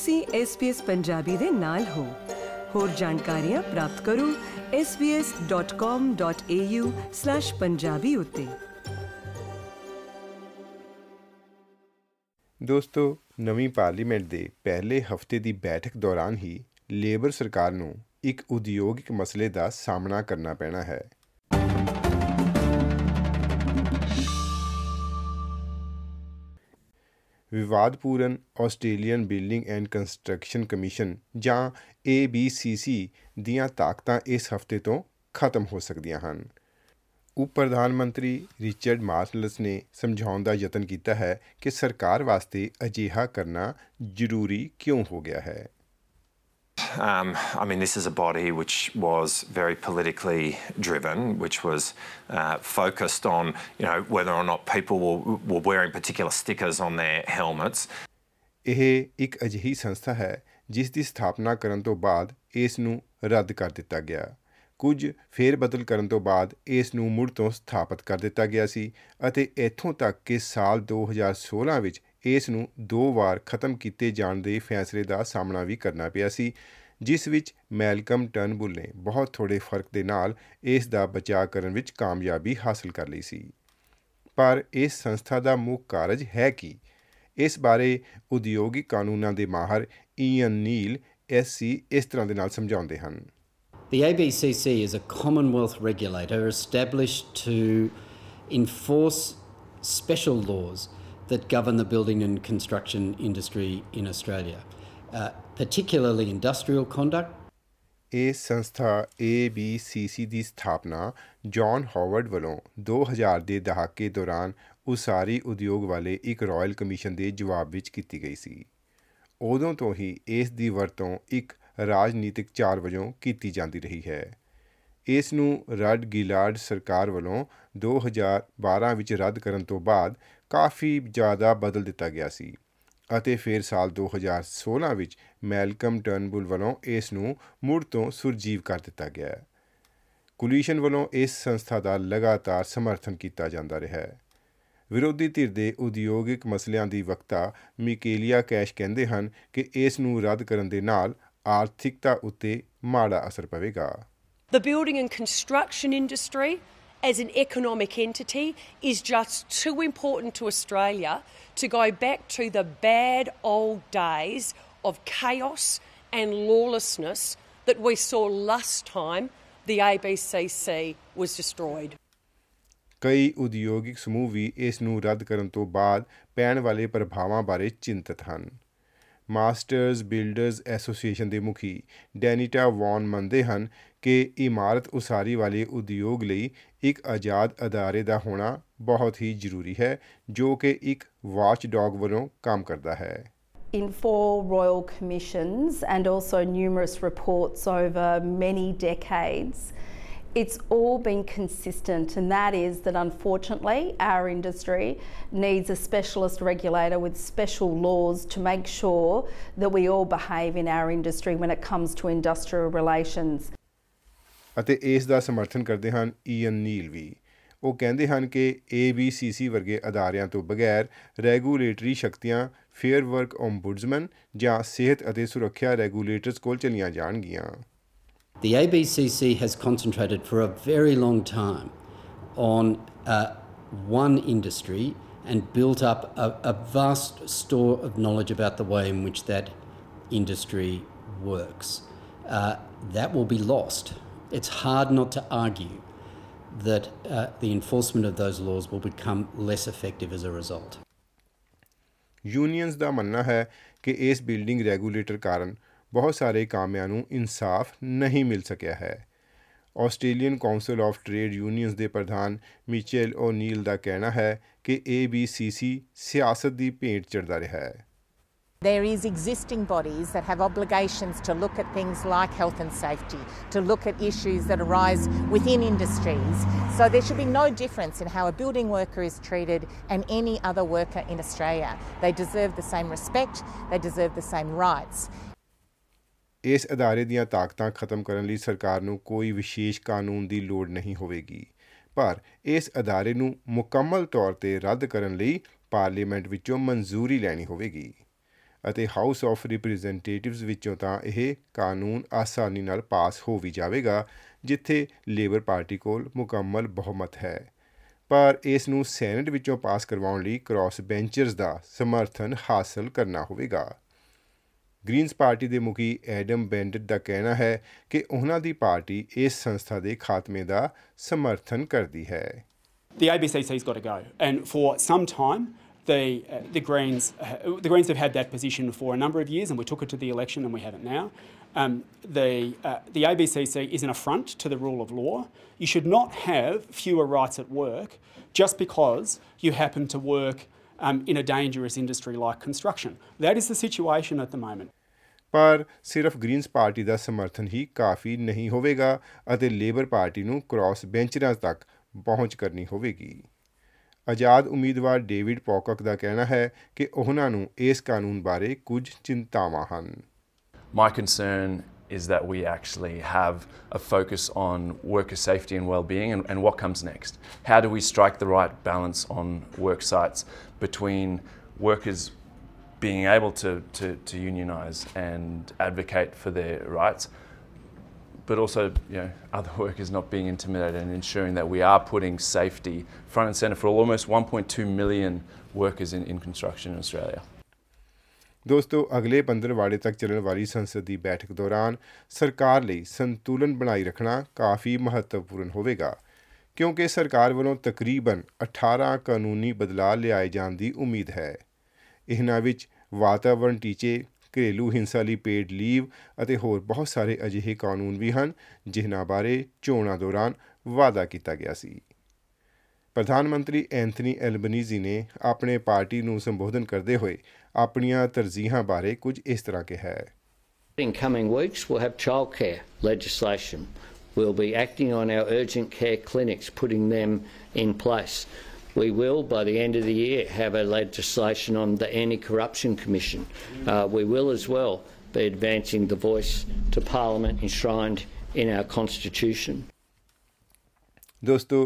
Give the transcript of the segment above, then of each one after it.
ਤੁਸੀਂ SBS ਪੰਜਾਬੀ ਦੇ ਨਾਲ ਹੋ। ਹੋਰ ਜਾਣਕਾਰੀਆਂ ਪ੍ਰਾਪਤ ਕਰੋ svs.com.au/punjabi ਉਤੇ। ਦੋਸਤੋ, ਨਵੀਂ ਪਾਰਲੀਮੈਂਟ ਦੇ ਪਹਿਲੇ ਹਫ਼ਤੇ ਦੀ ਬੈਠਕ ਦੌਰਾਨ ਹੀ ਲੇਬਰ ਸਰਕਾਰ ਨੂੰ ਇੱਕ ਉਦਯੋਗਿਕ ਮਸਲੇ ਦਾ ਸਾਹਮਣਾ ਕਰਨਾ ਪੈਣਾ ਹੈ। ਵਿਵਾਦਪੂਰਨ Australian building and construction commission ਜਾਂ ABCC ਦੀਆਂ ਤਾਕਤਾਂ ਇਸ ਹਫ਼ਤੇ ਤੋਂ ਖਤਮ ਹੋ ਸਕਦੀਆਂ ਹਨ। ਉਪ ਪ੍ਰਧਾਨ ਮੰਤਰੀ ਰਿਚਰਡ ਮਾਰਸਲਸ ਨੇ ਸਮਝਾਉਣ ਦਾ ਯਤਨ ਕੀਤਾ ਹੈ ਕਿ ਸਰਕਾਰ ਵਾਸਤੇ ਅਜਿਹਾ ਕਰਨਾ ਜ਼ਰੂਰੀ ਕਿਉਂ ਹੋ ਗਿਆ ਹੈ। Um, I mean, this is a body which was very politically driven, which was uh, focused on, you know, whether or not people were, were wearing particular stickers on their helmets. ਇਹ ਇੱਕ ਅਜਿਹੀ ਸੰਸਥਾ ਹੈ ਜਿਸ ਦੀ ਸਥਾਪਨਾ ਕਰਨ ਤੋਂ ਬਾਅਦ ਇਸ ਨੂੰ ਰੱਦ ਕਰ ਦਿੱਤਾ ਗਿਆ ਕੁਝ ਫੇਰ ਬਦਲ ਕਰਨ ਤੋਂ ਬਾਅਦ ਇਸ ਨੂੰ ਮੁੜ ਤੋਂ ਸਥਾਪਿਤ ਕਰ ਦਿੱਤਾ ਗਿਆ ਸੀ ਅਤੇ ਇੱਥੋਂ ਤੱਕ ਕਿ ਸਾਲ 2016 ਵਿੱਚ ਇਸ ਨੂੰ ਦੋ ਵਾਰ ਖਤਮ ਕੀਤੇ ਜਾਣ ਦੇ ਫੈਸਲੇ ਦਾ ਸਾਹਮਣਾ ਵੀ ਕਰਨਾ ਪਿਆ ਸੀ ਜਿਸ ਵਿੱਚ ਮੈਲਕਮ ਟਰਨਬੁਲ ਨੇ ਬਹੁਤ ਥੋੜੇ ਫ਼ਰਕ ਦੇ ਨਾਲ ਇਸ ਦਾ ਬਚਾਅ ਕਰਨ ਵਿੱਚ ਕਾਮਯਾਬੀ ਹਾਸਲ ਕਰ ਲਈ ਸੀ ਪਰ ਇਸ ਸੰਸਥਾ ਦਾ ਮੁੱਖ ਕਾਰਜ ਹੈ ਕੀ ਇਸ ਬਾਰੇ ਉਦਯੋਗਿਕ ਕਾਨੂੰਨਾਂ ਦੇ ਮਾਹਰ ਈਅਨ ਨੀਲ ਐਸਸੀ ਇਸ ਤਰ੍ਹਾਂ ਦੇ ਨਾਲ ਸਮਝਾਉਂਦੇ ਹਨ The ABCC is a Commonwealth regulator established to enforce special laws that govern the building and construction industry in Australia, uh, particularly industrial conduct. ਇਹ ਸੰਸਥਾ ABCC ਦੀ ਸਥਾਪਨਾ ਜੌਨ ਹਾਵਰਡ ਵੱਲੋਂ 2000 ਦੇ ਦਹਾਕੇ ਦੌਰਾਨ ਉਸਾਰੀ ਉਦਯੋਗ ਵਾਲੇ ਇੱਕ ਰਾਇਲ ਕਮਿਸ਼ਨ ਦੇ ਜਵਾਬ ਵਿੱਚ ਕੀਤੀ ਗਈ ਸੀ ਉਦੋਂ ਤੋਂ ਹੀ ਇਸ ਦੀ ਵਰਤੋਂ ਇੱਕ ਰਾਜਨੀਤਿਕ ਚਾਲ ਵਜੋਂ ਕੀਤੀ ਜਾਂਦੀ ਰਹੀ ਹੈ ਇਸ ਨੂੰ ਰਡ ਗਿਲਾਰਡ ਸਰਕਾਰ ਵੱਲੋਂ 2012 ਵਿੱਚ ਰੱਦ ਕਰਨ ਤੋਂ ਬਾਅਦ ਕਾਫੀ ਜ਼ਿਆਦਾ ਬਦਲ ਦਿੱਤਾ ਗਿਆ ਸੀ ਅਤੇ ਫਿਰ ਸਾਲ 2016 ਵਿੱਚ ਮੈਲਕਮ ਟਰਨਬੁਲ ਵੱਲੋਂ ਇਸ ਨੂੰ ਮੁੜ ਤੋਂ ਸੁਰਜੀਵ ਕਰ ਦਿੱਤਾ ਗਿਆ ਕੁਲੀਸ਼ਨ ਵੱਲੋਂ ਇਸ ਸੰਸਥਾ ਦਾ ਲਗਾਤਾਰ ਸਮਰਥਨ ਕੀਤਾ ਜਾਂਦਾ ਰਿਹਾ ਹੈ। ਵਿਰੋਧੀ ਧਿਰ ਦੇ ਉਦਯੋਗਿਕ ਮਸਲਿਆਂ ਦੀ ਵਕਤਾ ਮਿਕੇਲੀਆ ਕੈਸ਼ ਕਹਿੰਦੇ ਹਨ ਕਿ ਇਸ ਨੂੰ ਰੱਦ ਕਰਨ ਦੇ ਨਾਲ ਆਰਥਿਕਤਾ ਉੱਤੇ ਮਾੜਾ ਅਸਰ ਪਵੇਗਾ। The building and construction industry, as an economic entity, is just too important to Australia to go back to the bad old days of chaos and lawlessness that we saw last time the ABCC was destroyed. ਕਈ ਉਦਯੋਗਿਕ ਸਮੂਹ ਵੀ ਇਸ ਨੂੰ ਰੱਦ ਕਰਨ ਤੋਂ ਬਾਅਦ ਪੈਣ ਵਾਲੇ ਪ੍ਰਭਾਵਾਂ ਬਾਰੇ ਚਿੰਤਤ ਹਨ ਮਾਸਟਰਸ ਬਿਲਡਰਸ ਐਸੋਸੀਏਸ਼ਨ ਦੇ ਮੁਖੀ ਡੈਨੀਟਾ ਵੌਨ ਮੰਨਦੇ ਹਨ ਕਿ ਇਮਾਰਤ ਉਸਾਰੀ ਵਾਲੇ ਉਦਯੋਗ ਲਈ ਇੱਕ ਆਜ਼ਾਦ ਅਦਾਰੇ ਦਾ ਹੋਣਾ ਬਹੁਤ ਹੀ ਜ਼ਰੂਰੀ ਹੈ ਜੋ ਕਿ ਇੱਕ ਵਾਚਡੌਗ ਵੱਲੋਂ ਕੰਮ ਕਰਦਾ ਹੈ। In four royal commissions and also numerous reports over many decades, it's all been consistent, and that is that unfortunately our industry needs a specialist regulator with special laws to make sure that we all behave in our industry when it comes to industrial relations. ਅਤੇ ਇਸ ਦਾ ਸਮਰਥਨ ਕਰਦੇ ਹਨ ਈਅਨ ਨੀਲ ਵੀ ਉਹ ਕਹਿੰਦੇ ਹਨ ਕਿ ABCC ਵਰਗੇ ਅਦਾਰਿਆਂ ਤੋਂ ਬਗੈਰ ਰੈਗੂਲੇਟਰੀ ਸ਼ਕਤੀਆਂ ਫੇਅਰ ਵਰਕ ਓਮਬੁਡਸਮੈਨ ਜਾਂ ਸਿਹਤ ਅਤੇ ਸੁਰੱਖਿਆ ਰੈਗੂਲੇਟਰਸ ਕੋਲ ਚਲੀਆਂ ਜਾਣਗੀਆਂ The ABCC has concentrated for a very long time on uh, one industry and built up a, a vast store of knowledge about the way in which that industry works. Uh, that will be lost. It's hard not to argue that uh, the enforcement of those laws will become less effective as a result. Unions ਦਾ ਮੰਨਣਾ ਹੈ ਕਿ ਇਸ building regulator ਕਾਰਨ ਬਹੁਤ ਸਾਰੇ ਕਾਮਿਆਂ ਨੂੰ ਇਨਸਾਫ ਨਹੀਂ ਮਿਲ ਸਕਿਆ ਹੈ Australian council of trade unions ਦੇ ਪ੍ਰਧਾਨ ਮਿਚੈਲ ਓਨੀਲ ਦਾ ਕਹਿਣਾ ਹੈ ਕਿ ABCC ਸਿਆਸਤ ਦੀ ਭੇਂਟ ਚੜਦਾ ਰਿਹਾ ਹੈ There is existing bodies that have obligations to look at things like health and safety, to look at issues that arise within industries. So there should be no difference in how a building worker is treated and any other worker in Australia. They deserve the same respect, they deserve the same rights. ਇਸ ਅਦਾਰੇ ਦੀਆਂ ਤਾਕਤਾਂ ਖਤਮ ਕਰਨ ਲਈ ਸਰਕਾਰ ਨੂੰ ਕੋਈ ਵਿਸ਼ੇਸ਼ ਕਾਨੂੰਨ ਦੀ ਲੋੜ ਨਹੀਂ ਹੋਵੇਗੀ। ਪਰ ਇਸ ਅਦਾਰੇ ਨੂੰ ਮੁਕੰਮਲ ਤੌਰ ਤੇ ਰੱਦ ਕਰਨ ਲਈ ਪਾਰਲੀਮੈਂਟ ਵਿੱਚੋਂ ਮਨਜ਼ੂਰੀ ਲੈਣੀ ਹੋਵੇਗੀ ਅਤੇ ਹਾਊਸ ਆਫ ਰਿਪਰੈਜ਼ੈਂਟੇਟਿਵਸ ਵਿੱਚੋਂ ਤਾਂ ਇਹ ਕਾਨੂੰਨ ਆਸਾਨੀ ਨਾਲ ਪਾਸ ਹੋ ਵੀ ਜਾਵੇਗਾ, ਜਿੱਥੇ ਲੇਬਰ ਪਾਰਟੀ ਕੋਲ ਮੁਕੰਮਲ ਬਹੁਮਤ ਹੈ। ਪਰ ਇਸ ਨੂੰ ਸੈਨੇਟ ਵਿੱਚੋਂ ਪਾਸ ਕਰਵਾਉਣ ਲਈ ਕ੍ਰਾਸ ਬੈਂਚਰਸ ਦਾ ਸਮਰਥਨ ਹਾਸਲ ਕਰਨਾ ਹੋਵੇਗਾ। ਗ੍ਰੀਨਸ ਪਾਰਟੀ ਦੇ ਮੁਖੀ ਐਡਮ ਬੈਂਡਟ ਦਾ ਕਹਿਣਾ ਹੈ ਕਿ ਉਹਨਾਂ ਦੀ ਪਾਰਟੀ ਇਸ ਸੰਸਥਾ ਦੇ ਖਾਤਮੇ ਦਾ ਸਮਰਥਨ ਕਰਦੀ ਹੈ The ABCC's got to go, and for some time, the uh, the Greens uh, the Greens have had that position for a number of years, and we took it to the election, and we have it now. Um, the uh, the ABCC is an affront to the rule of law. You should not have fewer rights at work just because you happen to work um, in a dangerous industry like construction. That is the situation at the moment. ਪਰ ਸਿਰਫ Greens party ਦਾ ਸਮਰਥਨ ਹੀ ਕਾਫੀ ਨਹੀਂ ਹੋਵੇਗਾ ਅਤੇ labour party ਨੂੰ cross ਬੈਂਚਰਾਂ ਤੱਕ ਪਹੁੰਚ ਕਰਨੀ ਹੋਵੇਗੀ ਆਜ਼ਾਦ ਉਮੀਦਵਾਰ ਡੇਵਿਡ ਪੌਕਕ ਦਾ ਕਹਿਣਾ ਹੈ ਕਿ ਉਹਨਾਂ ਨੂੰ ਇਸ ਕਾਨੂੰਨ ਬਾਰੇ ਕੁਝ ਚਿੰਤਾਵਾਂ ਹਨ My concern is that we actually have a focus on worker safety and well-being and, and what comes next. How do we strike the right balance on work sites between workers being able to, to, to unionise and advocate for their rights, but also you know, other workers not being intimidated and ensuring that we are putting safety front and centre for almost 1.2 million workers in, in construction in Australia. ਦੋਸਤੋ, ਅਗਲੇ ਪੰਦਰਵਾੜੇ ਤੱਕ ਚੱਲਣ ਵਾਲੀ ਸੰਸਦ ਦੀ ਬੈਠਕ ਦੌਰਾਨ ਸਰਕਾਰ ਲਈ ਸੰਤੁਲਨ ਬਣਾਈ ਰੱਖਣਾ ਕਾਫੀ ਮਹੱਤਵਪੂਰਨ ਹੋਵੇਗਾ, ਕਿਉਂਕਿ ਸਰਕਾਰ ਵੱਲੋਂ ਤਕਰੀਬਨ 18 ਕਾਨੂੰਨੀ ਬਦਲਾਅ ਲਿਆਏ ਜਾਣ ਦੀ ਉਮੀਦ ਹੈ। ਇਹਨਾਂ ਵਿੱਚ ਵਾਤਾਵਰਣ ਟੀਚੇ, ਘਰੇਲੂ ਹਿੰਸਾ ਲਈ ਪੇਡ ਲੀਵ ਅਤੇ ਹੋਰ ਬਹੁਤ ਸਾਰੇ ਅਜਿਹੇ ਕਾਨੂੰਨ ਵੀ ਹਨ, ਜਿਨ੍ਹਾਂ ਬਾਰੇ ਚੋਣਾਂ ਦੌਰਾਨ ਵਾਅਦਾ ਕੀਤਾ ਗਿਆ ਸੀ। ਪ੍ਰਧਾਨ ਮੰਤਰੀ ਐਂਥਨੀ ਐਲਬਨੀਜ਼ੀ ਨੇ ਆਪਣੇ ਪਾਰਟੀ ਨੂੰ ਸੰਬੋਧਨ ਕਰਦੇ ਹੋਏ ਆਪਣੀਆਂ ਤਰਜੀਹਾਂ ਬਾਰੇ ਕੁਝ ਇਸ ਤਰ੍ਹਾਂ ਕਿਹਾ ਹੈ In coming weeks, we'll have childcare legislation. We'll be acting on our urgent care clinics, putting them in place. We will, by the end of the year, have a legislation on the Anti Corruption Commission. Uh, we will as well be advancing the voice to Parliament enshrined in our Constitution. ਦੋਸਤੋ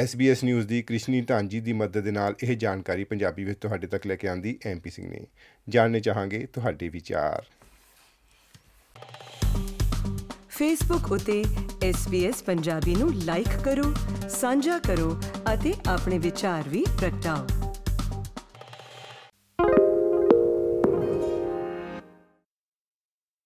SBS news ਦੀ ਕ੍ਰਿਸ਼ਨੀ ਢਾਂਜੀ ਦੀ ਮਦਦ ਦੇ ਨਾਲ ਇਹ ਜਾਣਕਾਰੀ ਪੰਜਾਬੀ ਵਿੱਚ ਤੁਹਾਡੇ ਤੱਕ ਲੈ ਕੇ ਆਂਦੀ ਐਮਪੀ ਸਿੰਘ ਨੇ। ਜਾਣਨੇ ਚਾਹਾਂਗੇ ਤੁਹਾਡੇ ਵਿਚਾਰ। ਫੇਸਬੁੱਕ ਉਤੇ SBS ਪੰਜਾਬੀ ਨੂੰ ਲਾਈਕ ਕਰੋ, ਸਾਂਝਾ ਕਰੋ ਅਤੇ ਆਪਣੇ ਵਿਚਾਰ ਵੀ ਪ੍ਰਗਟਾਓ।